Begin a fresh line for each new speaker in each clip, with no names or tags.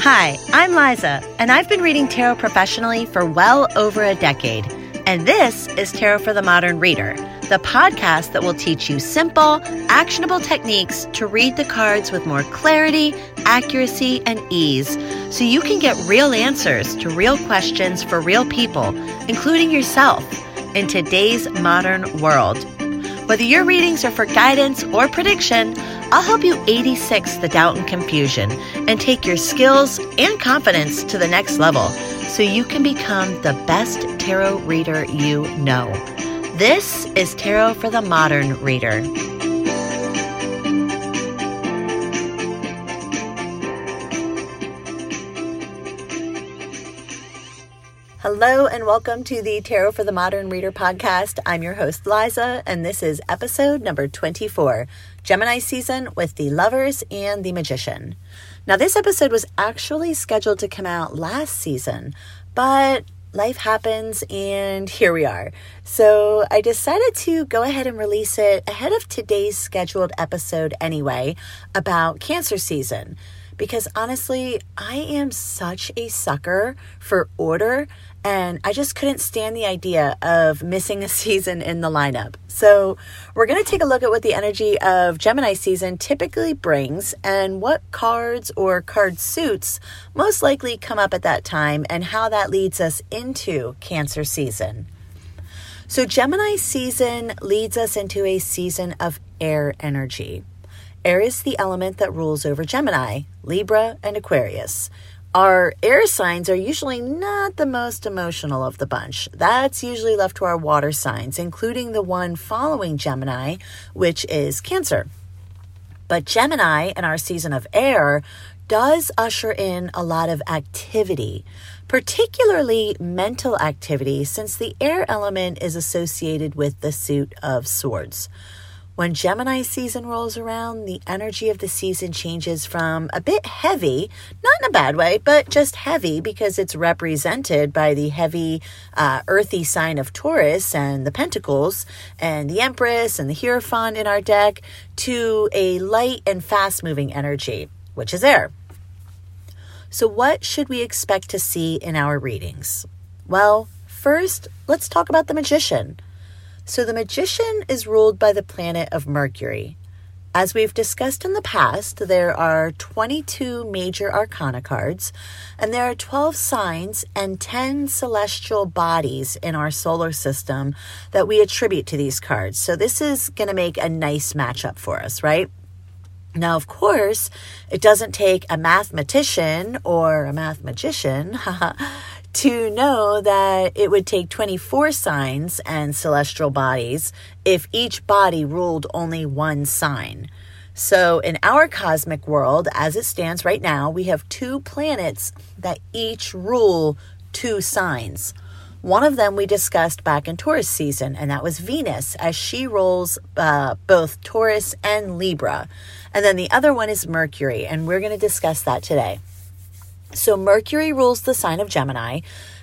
Hi, I'm Liza, and I've been reading tarot professionally for well over a decade. And this is Tarot for the Modern Reader, the podcast that will teach you simple, actionable techniques to read the cards with more clarity, accuracy, and ease so you can get real answers to real questions for real people, including yourself, in today's modern world. Whether your readings are for guidance or prediction, I'll help you 86 the doubt and confusion and take your skills and confidence to the next level so you can become the best tarot reader you know. This is Tarot for the Modern Reader. Hello and welcome to the Tarot for the Modern Reader podcast. I'm your host, Liza, and this is episode number 24 Gemini season with the Lovers and the Magician. Now, this episode was actually scheduled to come out last season, but life happens and here we are. So I decided to go ahead and release it ahead of today's scheduled episode anyway about Cancer season because honestly, I am such a sucker for order and I just couldn't stand the idea of missing a season in the lineup. So, we're going to take a look at what the energy of Gemini season typically brings and what cards or card suits most likely come up at that time and how that leads us into Cancer season. So, Gemini season leads us into a season of air energy. Air is the element that rules over Gemini, Libra, and Aquarius. Our air signs are usually not the most emotional of the bunch. That's usually left to our water signs, including the one following Gemini, which is Cancer. But Gemini in our season of air does usher in a lot of activity, particularly mental activity, since the air element is associated with the suit of swords. When Gemini season rolls around, the energy of the season changes from a bit heavy, not in a bad way, but just heavy because it's represented by the heavy, uh, earthy sign of Taurus and the Pentacles and the Empress and the Hierophant in our deck, to a light and fast moving energy, which is air. So, what should we expect to see in our readings? Well, first, let's talk about the magician. So the magician is ruled by the planet of Mercury. As we've discussed in the past, there are 22 major arcana cards, and there are 12 signs and 10 celestial bodies in our solar system that we attribute to these cards. So this is going to make a nice matchup for us, right? Now, of course, it doesn't take a mathematician or a math magician to know that it would take 24 signs and celestial bodies if each body ruled only one sign. So, in our cosmic world, as it stands right now, we have two planets that each rule two signs. One of them we discussed back in Taurus season, and that was Venus, as she rules uh, both Taurus and Libra. And then the other one is Mercury, and we're going to discuss that today. So Mercury rules the sign of Gemini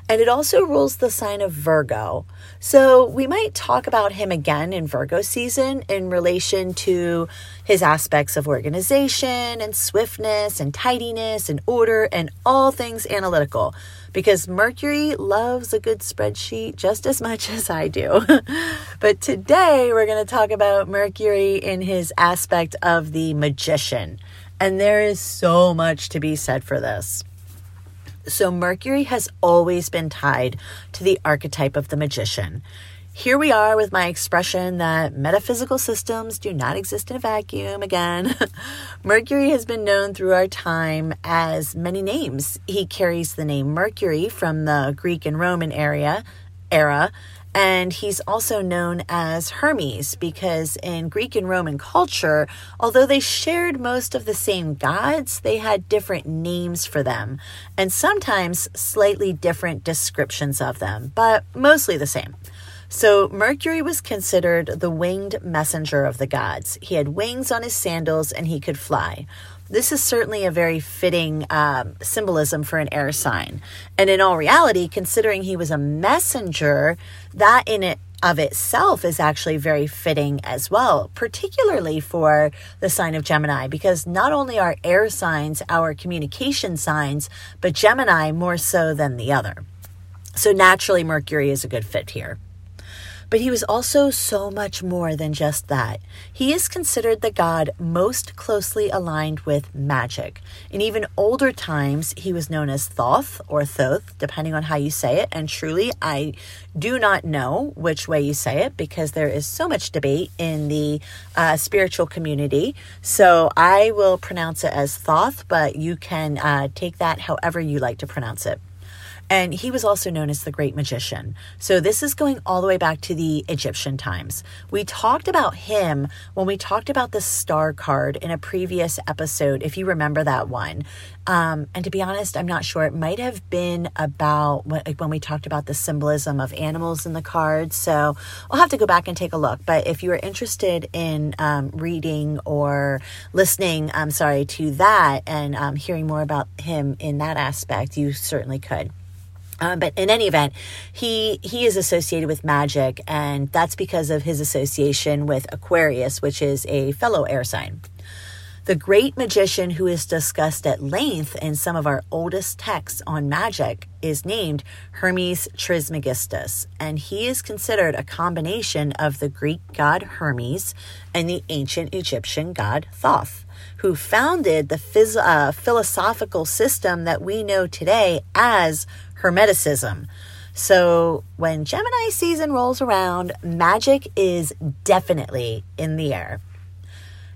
and it also rules the sign of Virgo. So we might talk about him again in Virgo season in relation to his aspects of organization and swiftness and tidiness and order and all things analytical because Mercury loves a good spreadsheet just as much as I do. but today we're going to talk about Mercury in his aspect of the magician. And there is so much to be said for this. So, Mercury has always been tied to the archetype of the magician. Here we are with my expression that metaphysical systems do not exist in a vacuum again. Mercury has been known through our time as many names. He carries the name Mercury from the Greek and Roman area era and he's also known as Hermes because in Greek and Roman culture, although they shared most of the same gods, they had different names for them and sometimes slightly different descriptions of them, but mostly the same. So, Mercury was considered the winged messenger of the gods. He had wings on his sandals and he could fly. This is certainly a very fitting um, symbolism for an air sign. And in all reality, considering he was a messenger, that in it of itself is actually very fitting as well, particularly for the sign of Gemini, because not only are air signs our communication signs, but Gemini more so than the other. So naturally, Mercury is a good fit here. But he was also so much more than just that. He is considered the god most closely aligned with magic. In even older times, he was known as Thoth or Thoth, depending on how you say it. And truly, I do not know which way you say it because there is so much debate in the uh, spiritual community. So I will pronounce it as Thoth, but you can uh, take that however you like to pronounce it. And he was also known as the great magician. So this is going all the way back to the Egyptian times. We talked about him when we talked about the star card in a previous episode, if you remember that one. Um, and to be honest, I'm not sure. It might have been about when, when we talked about the symbolism of animals in the cards. So I'll have to go back and take a look. But if you are interested in um, reading or listening, I'm sorry, to that and um, hearing more about him in that aspect, you certainly could. Um, but in any event, he he is associated with magic, and that's because of his association with Aquarius, which is a fellow air sign. The great magician who is discussed at length in some of our oldest texts on magic is named Hermes Trismegistus, and he is considered a combination of the Greek god Hermes and the ancient Egyptian god Thoth, who founded the phys- uh, philosophical system that we know today as Hermeticism. So when Gemini season rolls around, magic is definitely in the air.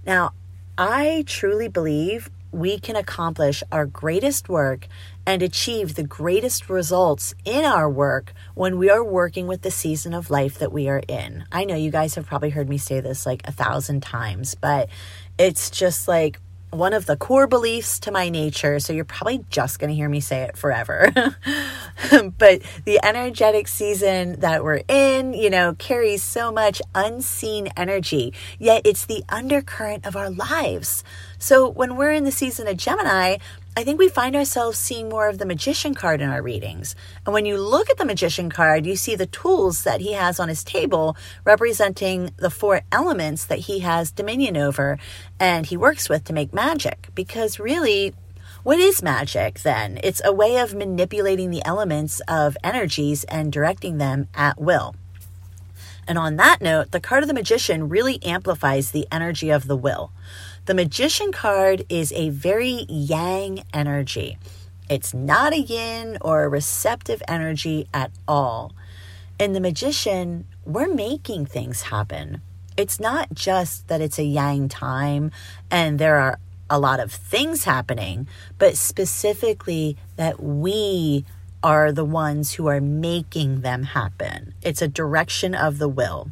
Now, I truly believe we can accomplish our greatest work and achieve the greatest results in our work when we are working with the season of life that we are in. I know you guys have probably heard me say this like a thousand times, but it's just like one of the core beliefs to my nature. So you're probably just going to hear me say it forever. but the energetic season that we're in, you know, carries so much unseen energy, yet it's the undercurrent of our lives. So when we're in the season of Gemini, I think we find ourselves seeing more of the magician card in our readings. And when you look at the magician card, you see the tools that he has on his table representing the four elements that he has dominion over and he works with to make magic. Because really, what is magic then? It's a way of manipulating the elements of energies and directing them at will. And on that note, the card of the magician really amplifies the energy of the will. The magician card is a very yang energy. It's not a yin or a receptive energy at all. In the magician, we're making things happen. It's not just that it's a yang time and there are a lot of things happening, but specifically that we are the ones who are making them happen. It's a direction of the will.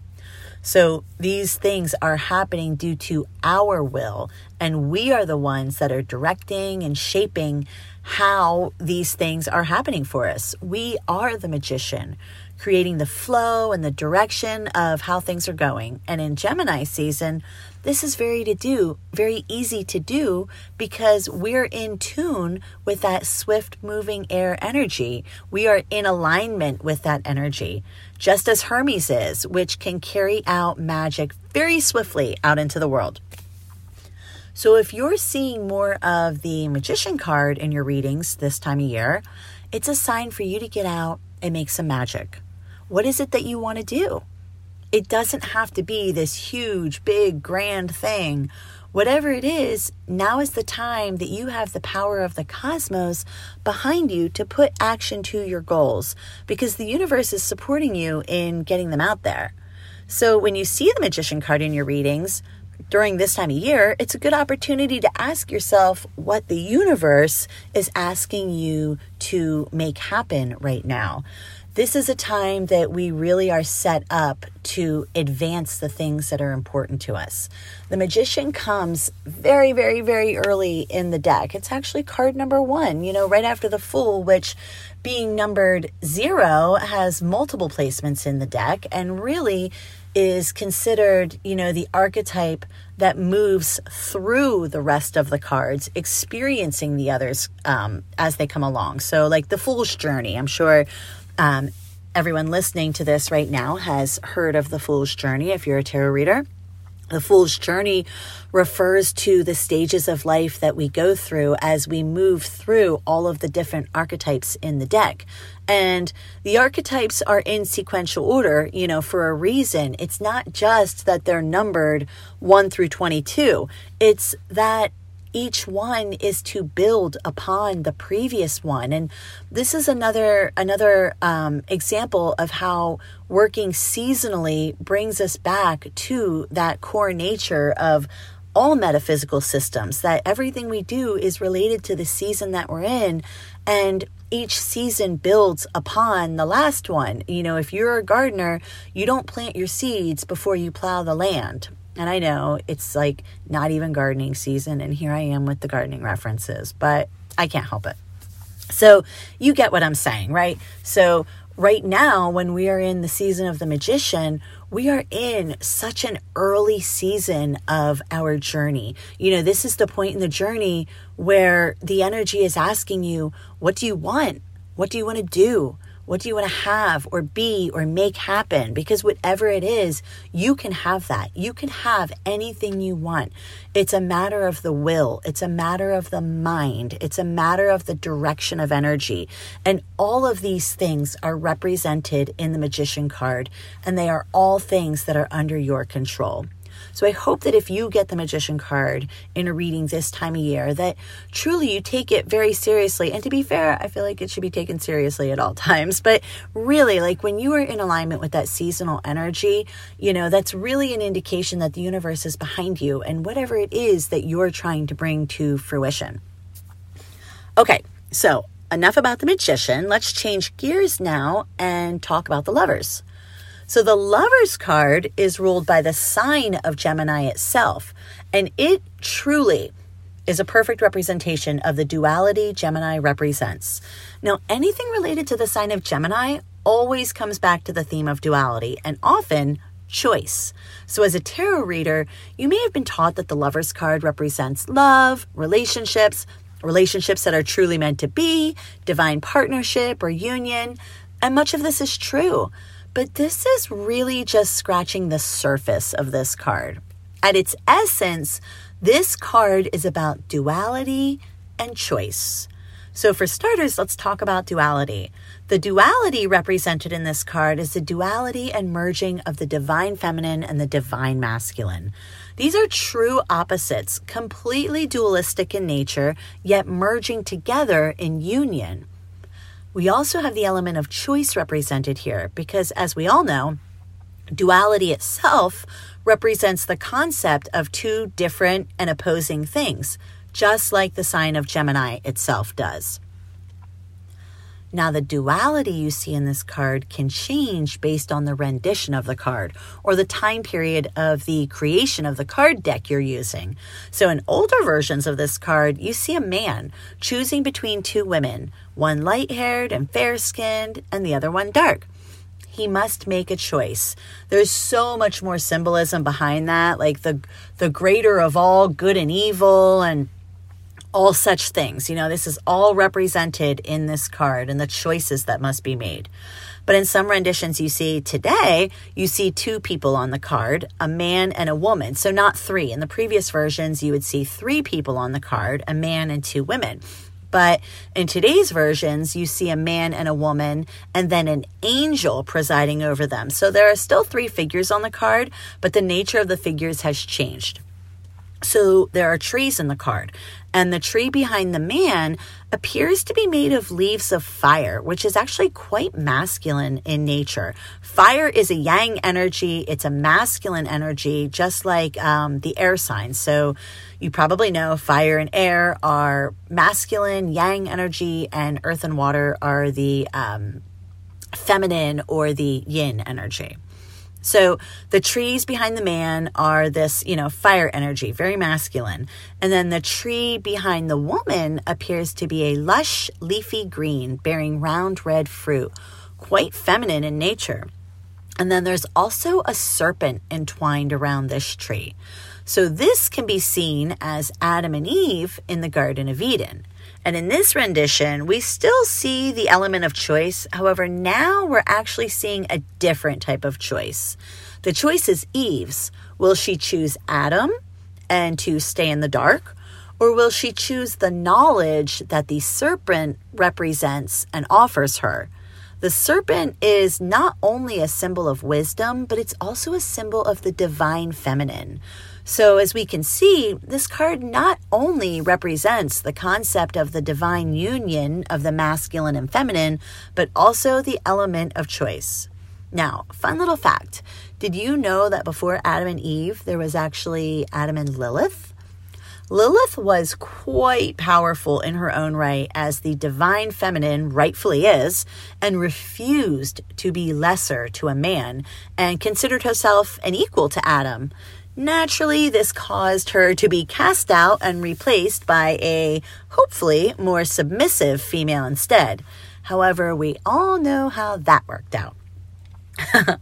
So these things are happening due to our will, and we are the ones that are directing and shaping how these things are happening for us. We are the magician, creating the flow and the direction of how things are going. And in Gemini season, this is very to do, very easy to do because we're in tune with that swift moving air energy. We are in alignment with that energy, just as Hermes is, which can carry out magic very swiftly out into the world. So if you're seeing more of the magician card in your readings this time of year, it's a sign for you to get out and make some magic. What is it that you want to do? It doesn't have to be this huge, big, grand thing. Whatever it is, now is the time that you have the power of the cosmos behind you to put action to your goals because the universe is supporting you in getting them out there. So when you see the magician card in your readings, during this time of year, it's a good opportunity to ask yourself what the universe is asking you to make happen right now this is a time that we really are set up to advance the things that are important to us. The magician comes very, very, very early in the deck. It's actually card number one, you know, right after the fool, which being numbered zero has multiple placements in the deck and really is considered, you know, the archetype that moves through the rest of the cards, experiencing the others um, as they come along. So, like the Fool's Journey, I'm sure um, everyone listening to this right now has heard of the Fool's Journey if you're a tarot reader. The Fool's Journey refers to the stages of life that we go through as we move through all of the different archetypes in the deck. And the archetypes are in sequential order, you know, for a reason. It's not just that they're numbered 1 through 22, it's that each one is to build upon the previous one and this is another another um, example of how working seasonally brings us back to that core nature of all metaphysical systems that everything we do is related to the season that we're in and each season builds upon the last one. You know, if you're a gardener, you don't plant your seeds before you plow the land. And I know it's like not even gardening season, and here I am with the gardening references, but I can't help it. So you get what I'm saying, right? So right now, when we are in the season of the magician, we are in such an early season of our journey. You know, this is the point in the journey where the energy is asking you, what do you want? What do you want to do? What do you want to have or be or make happen? Because whatever it is, you can have that. You can have anything you want. It's a matter of the will, it's a matter of the mind, it's a matter of the direction of energy. And all of these things are represented in the magician card, and they are all things that are under your control. So I hope that if you get the magician card in a reading this time of year, that truly you take it very seriously. And to be fair, I feel like it should be taken seriously at all times. But really, like when you are in alignment with that seasonal energy, you know, that's really an indication that the universe is behind you and whatever it is that you're trying to bring to fruition. Okay, so enough about the magician. Let's change gears now and talk about the lovers. So the lover's card is ruled by the sign of Gemini itself, and it truly is a perfect representation of the duality Gemini represents. Now, anything related to the sign of Gemini always comes back to the theme of duality and often choice. So, as a tarot reader, you may have been taught that the lover's card represents love, relationships, relationships that are truly meant to be, divine partnership or union, and much of this is true. But this is really just scratching the surface of this card. At its essence, this card is about duality and choice. So, for starters, let's talk about duality. The duality represented in this card is the duality and merging of the divine feminine and the divine masculine. These are true opposites, completely dualistic in nature, yet merging together in union. We also have the element of choice represented here because, as we all know, duality itself represents the concept of two different and opposing things, just like the sign of Gemini itself does. Now, the duality you see in this card can change based on the rendition of the card or the time period of the creation of the card deck you're using. So, in older versions of this card, you see a man choosing between two women, one light haired and fair skinned, and the other one dark he must make a choice. There's so much more symbolism behind that, like the the greater of all good and evil and all such things. You know, this is all represented in this card and the choices that must be made. But in some renditions you see today, you see two people on the card, a man and a woman. So not three. In the previous versions, you would see three people on the card, a man and two women. But in today's versions, you see a man and a woman and then an angel presiding over them. So there are still three figures on the card, but the nature of the figures has changed. So there are trees in the card, and the tree behind the man appears to be made of leaves of fire, which is actually quite masculine in nature. Fire is a yang energy, it's a masculine energy, just like um, the air signs. So you probably know fire and air are masculine, yang energy, and earth and water are the um, feminine or the yin energy. So the trees behind the man are this, you know, fire energy, very masculine. And then the tree behind the woman appears to be a lush, leafy green bearing round red fruit, quite feminine in nature. And then there's also a serpent entwined around this tree. So this can be seen as Adam and Eve in the Garden of Eden. And in this rendition, we still see the element of choice. However, now we're actually seeing a different type of choice. The choice is Eve's. Will she choose Adam and to stay in the dark? Or will she choose the knowledge that the serpent represents and offers her? The serpent is not only a symbol of wisdom, but it's also a symbol of the divine feminine. So, as we can see, this card not only represents the concept of the divine union of the masculine and feminine, but also the element of choice. Now, fun little fact did you know that before Adam and Eve, there was actually Adam and Lilith? Lilith was quite powerful in her own right, as the divine feminine rightfully is, and refused to be lesser to a man and considered herself an equal to Adam. Naturally, this caused her to be cast out and replaced by a hopefully more submissive female instead. However, we all know how that worked out.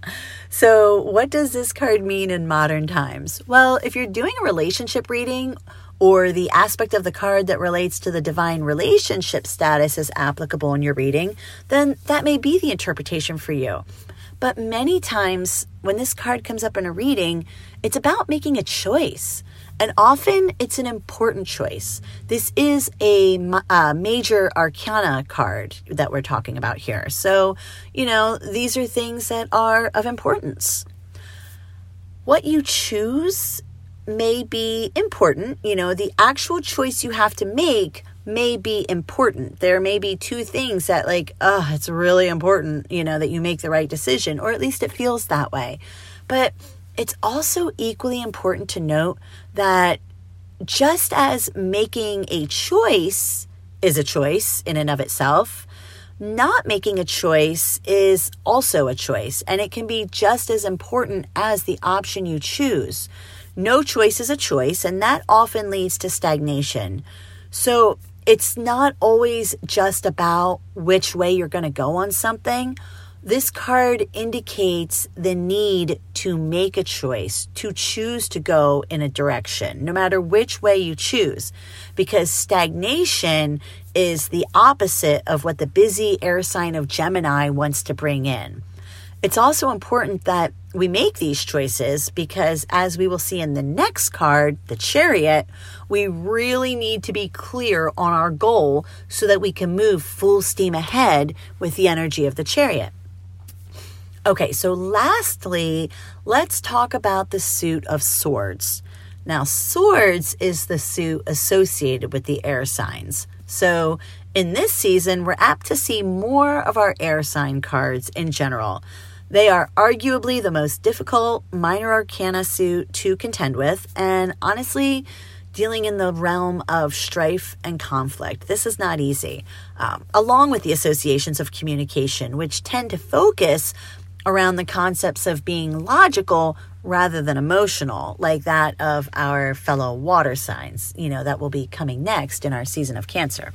so, what does this card mean in modern times? Well, if you're doing a relationship reading or the aspect of the card that relates to the divine relationship status is applicable in your reading, then that may be the interpretation for you. But many times when this card comes up in a reading, it's about making a choice. And often it's an important choice. This is a, a, major arcana card that we're talking about here. So, you know, these are things that are of importance. What you choose may be important. You know, the actual choice you have to make may be important. There may be two things that, like, oh, it's really important, you know, that you make the right decision, or at least it feels that way. But it's also equally important to note that just as making a choice is a choice in and of itself, not making a choice is also a choice, and it can be just as important as the option you choose. No choice is a choice, and that often leads to stagnation. So it's not always just about which way you're going to go on something. This card indicates the need to make a choice, to choose to go in a direction, no matter which way you choose, because stagnation is the opposite of what the busy air sign of Gemini wants to bring in. It's also important that we make these choices because, as we will see in the next card, the chariot, we really need to be clear on our goal so that we can move full steam ahead with the energy of the chariot. Okay, so lastly, let's talk about the suit of swords. Now, swords is the suit associated with the air signs. So, in this season, we're apt to see more of our air sign cards in general. They are arguably the most difficult minor arcana suit to contend with, and honestly, dealing in the realm of strife and conflict. This is not easy, um, along with the associations of communication, which tend to focus around the concepts of being logical rather than emotional, like that of our fellow water signs, you know, that will be coming next in our season of Cancer.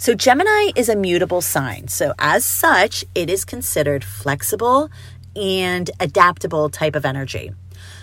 So, Gemini is a mutable sign. So, as such, it is considered flexible and adaptable type of energy.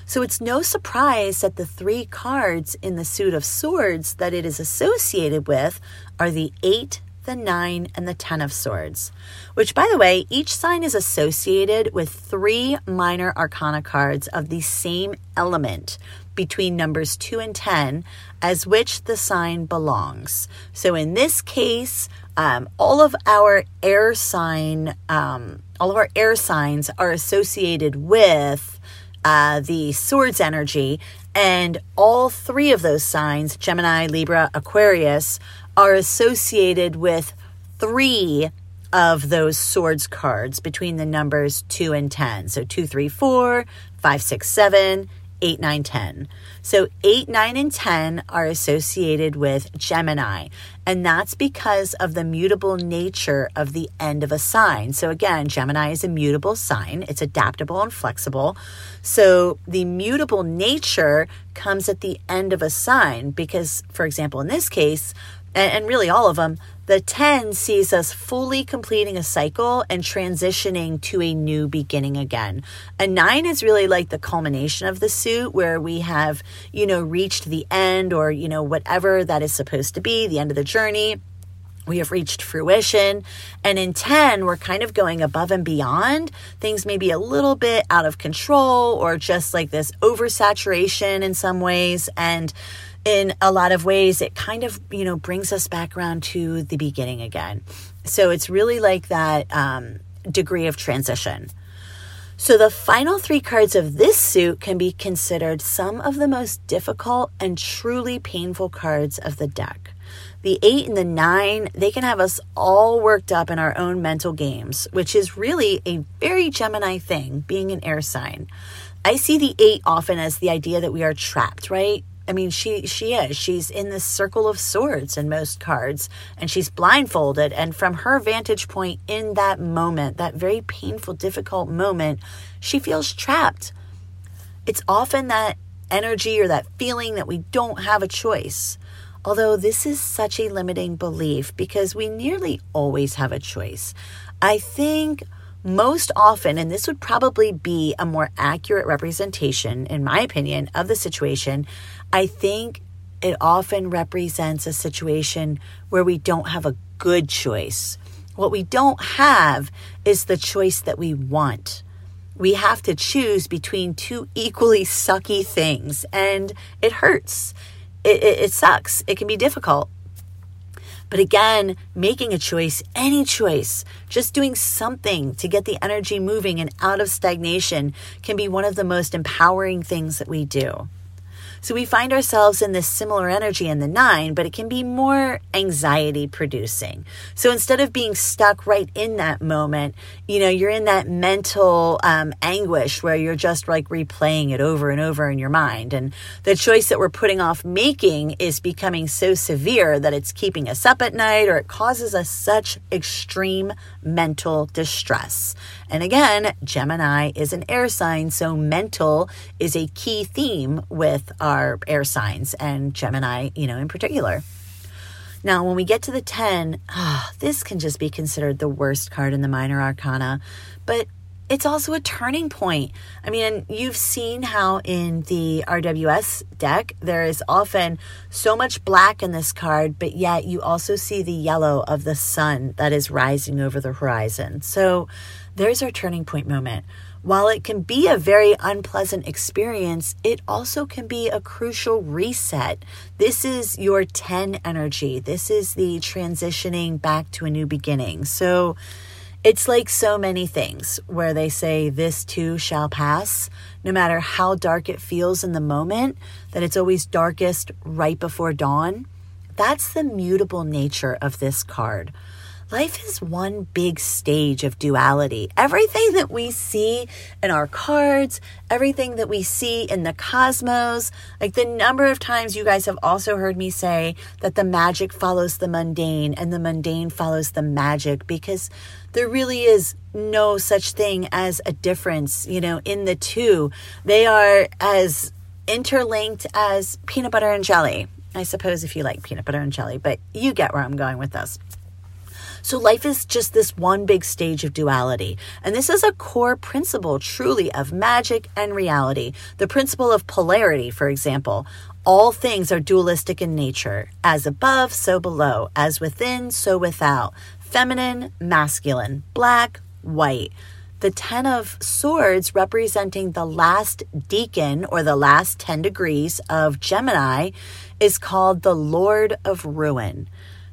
So, it's no surprise that the three cards in the suit of swords that it is associated with are the eight, the nine, and the ten of swords. Which, by the way, each sign is associated with three minor arcana cards of the same element between numbers 2 and 10 as which the sign belongs. So in this case, um, all of our air sign, um, all of our air signs are associated with uh, the swords energy, and all three of those signs, Gemini, Libra, Aquarius, are associated with three of those swords cards between the numbers 2 and 10. So 2, 3, 4, 5, 6, 7, 8, 9, 10. So 8, 9, and 10 are associated with Gemini, and that's because of the mutable nature of the end of a sign. So again, Gemini is a mutable sign, it's adaptable and flexible. So the mutable nature comes at the end of a sign because, for example, in this case, and, really all of them, The 10 sees us fully completing a cycle and transitioning to a new beginning again. A 9 is really like the culmination of the suit where we have, you know, reached the end or, you know, whatever that is supposed to be, the end of the journey we have reached fruition. And in 10, we're kind of going above and beyond. Things may be a little bit out of control or just like this oversaturation in some ways. And in a lot of ways, it kind of, you know, brings us back around to the beginning again. So it's really like that um, degree of transition. So the final three cards of this suit can be considered some of the most difficult and truly painful cards of the deck. The eight and the nine, they can have us all worked up in our own mental games, which is really a very Gemini thing, being an air sign. I see the eight often as the idea that we are trapped, right? I mean, she she is. She's in this circle of swords in most cards, and she's blindfolded. And from her vantage point, in that moment, that very painful, difficult moment, she feels trapped. It's often that energy or that feeling that we don't have a choice. Although this is such a limiting belief because we nearly always have a choice. I think most often, and this would probably be a more accurate representation, in my opinion, of the situation, I think it often represents a situation where we don't have a good choice. What we don't have is the choice that we want. We have to choose between two equally sucky things, and it hurts it, it, it sucks. It can be difficult. But again, making a choice, any choice, just doing something to get the energy moving and out of stagnation can be one of the most empowering things that we do. So we find ourselves in this similar energy in the nine, but it can be more anxiety producing. So instead of being stuck right in that moment, you know, you're in that mental um, anguish where you're just like replaying it over and over in your mind. And the choice that we're putting off making is becoming so severe that it's keeping us up at night or it causes us such extreme mental distress. And again, Gemini is an air sign, so mental is a key theme with our air signs and Gemini, you know, in particular. Now, when we get to the 10, oh, this can just be considered the worst card in the minor arcana, but it's also a turning point. I mean, you've seen how in the RWS deck, there is often so much black in this card, but yet you also see the yellow of the sun that is rising over the horizon. So there's our turning point moment. While it can be a very unpleasant experience, it also can be a crucial reset. This is your 10 energy. This is the transitioning back to a new beginning. So, it's like so many things where they say, This too shall pass. No matter how dark it feels in the moment, that it's always darkest right before dawn. That's the mutable nature of this card life is one big stage of duality. Everything that we see in our cards, everything that we see in the cosmos, like the number of times you guys have also heard me say that the magic follows the mundane and the mundane follows the magic because there really is no such thing as a difference, you know, in the two. They are as interlinked as peanut butter and jelly. I suppose if you like peanut butter and jelly, but you get where I'm going with this. So life is just this one big stage of duality. And this is a core principle truly of magic and reality. The principle of polarity, for example. All things are dualistic in nature. As above, so below. As within, so without. Feminine, masculine. Black, white the Ten of Swords representing the last decan or the last 10 degrees of Gemini is called the Lord of Ruin.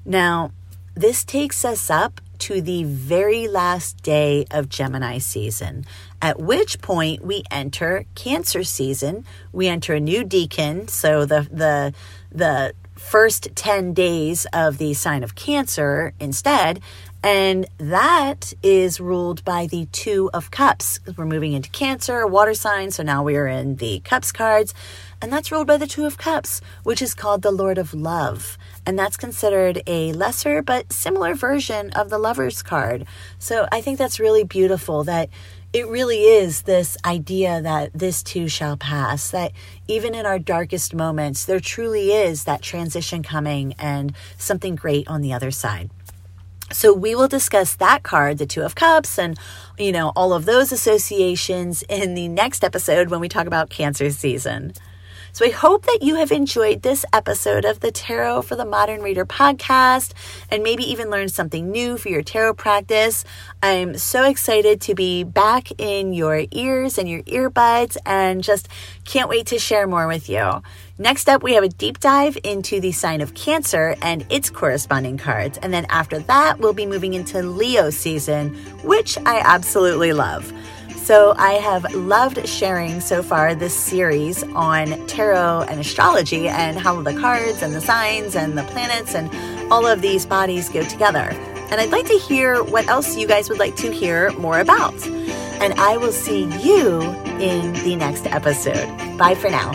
Now, this takes us up to the very last day of Gemini season, at which point we enter Cancer season. We enter a new decan, so the the the first 10 days of the sign of Cancer instead, and that is ruled by the Two of Cups. We're moving into Cancer, water sign, so now we are in the Cups cards, and that's ruled by the Two of Cups, which is called the Lord of Love and that's considered a lesser but similar version of the lover's card. So I think that's really beautiful that it really is this idea that this too shall pass, that even in our darkest moments, there truly is that transition coming and something great on the other side. So we will discuss that card, the Two of Cups, and you know, all of those associations in the next episode when we talk about Cancer season. So I hope that you have enjoyed this episode of the Tarot for the Modern Reader podcast and maybe even learned something new for your tarot practice. I'm so excited to be back in your ears and your earbuds and just can't wait to share more with you. Next up, we have a deep dive into the sign of Cancer and its corresponding cards. And then after that, we'll be moving into Leo season, which I absolutely love. So, I have loved sharing so far this series on tarot and astrology and how the cards and the signs and the planets and all of these bodies go together. And I'd like to hear what else you guys would like to hear more about. And I will see you in the next episode. Bye for now.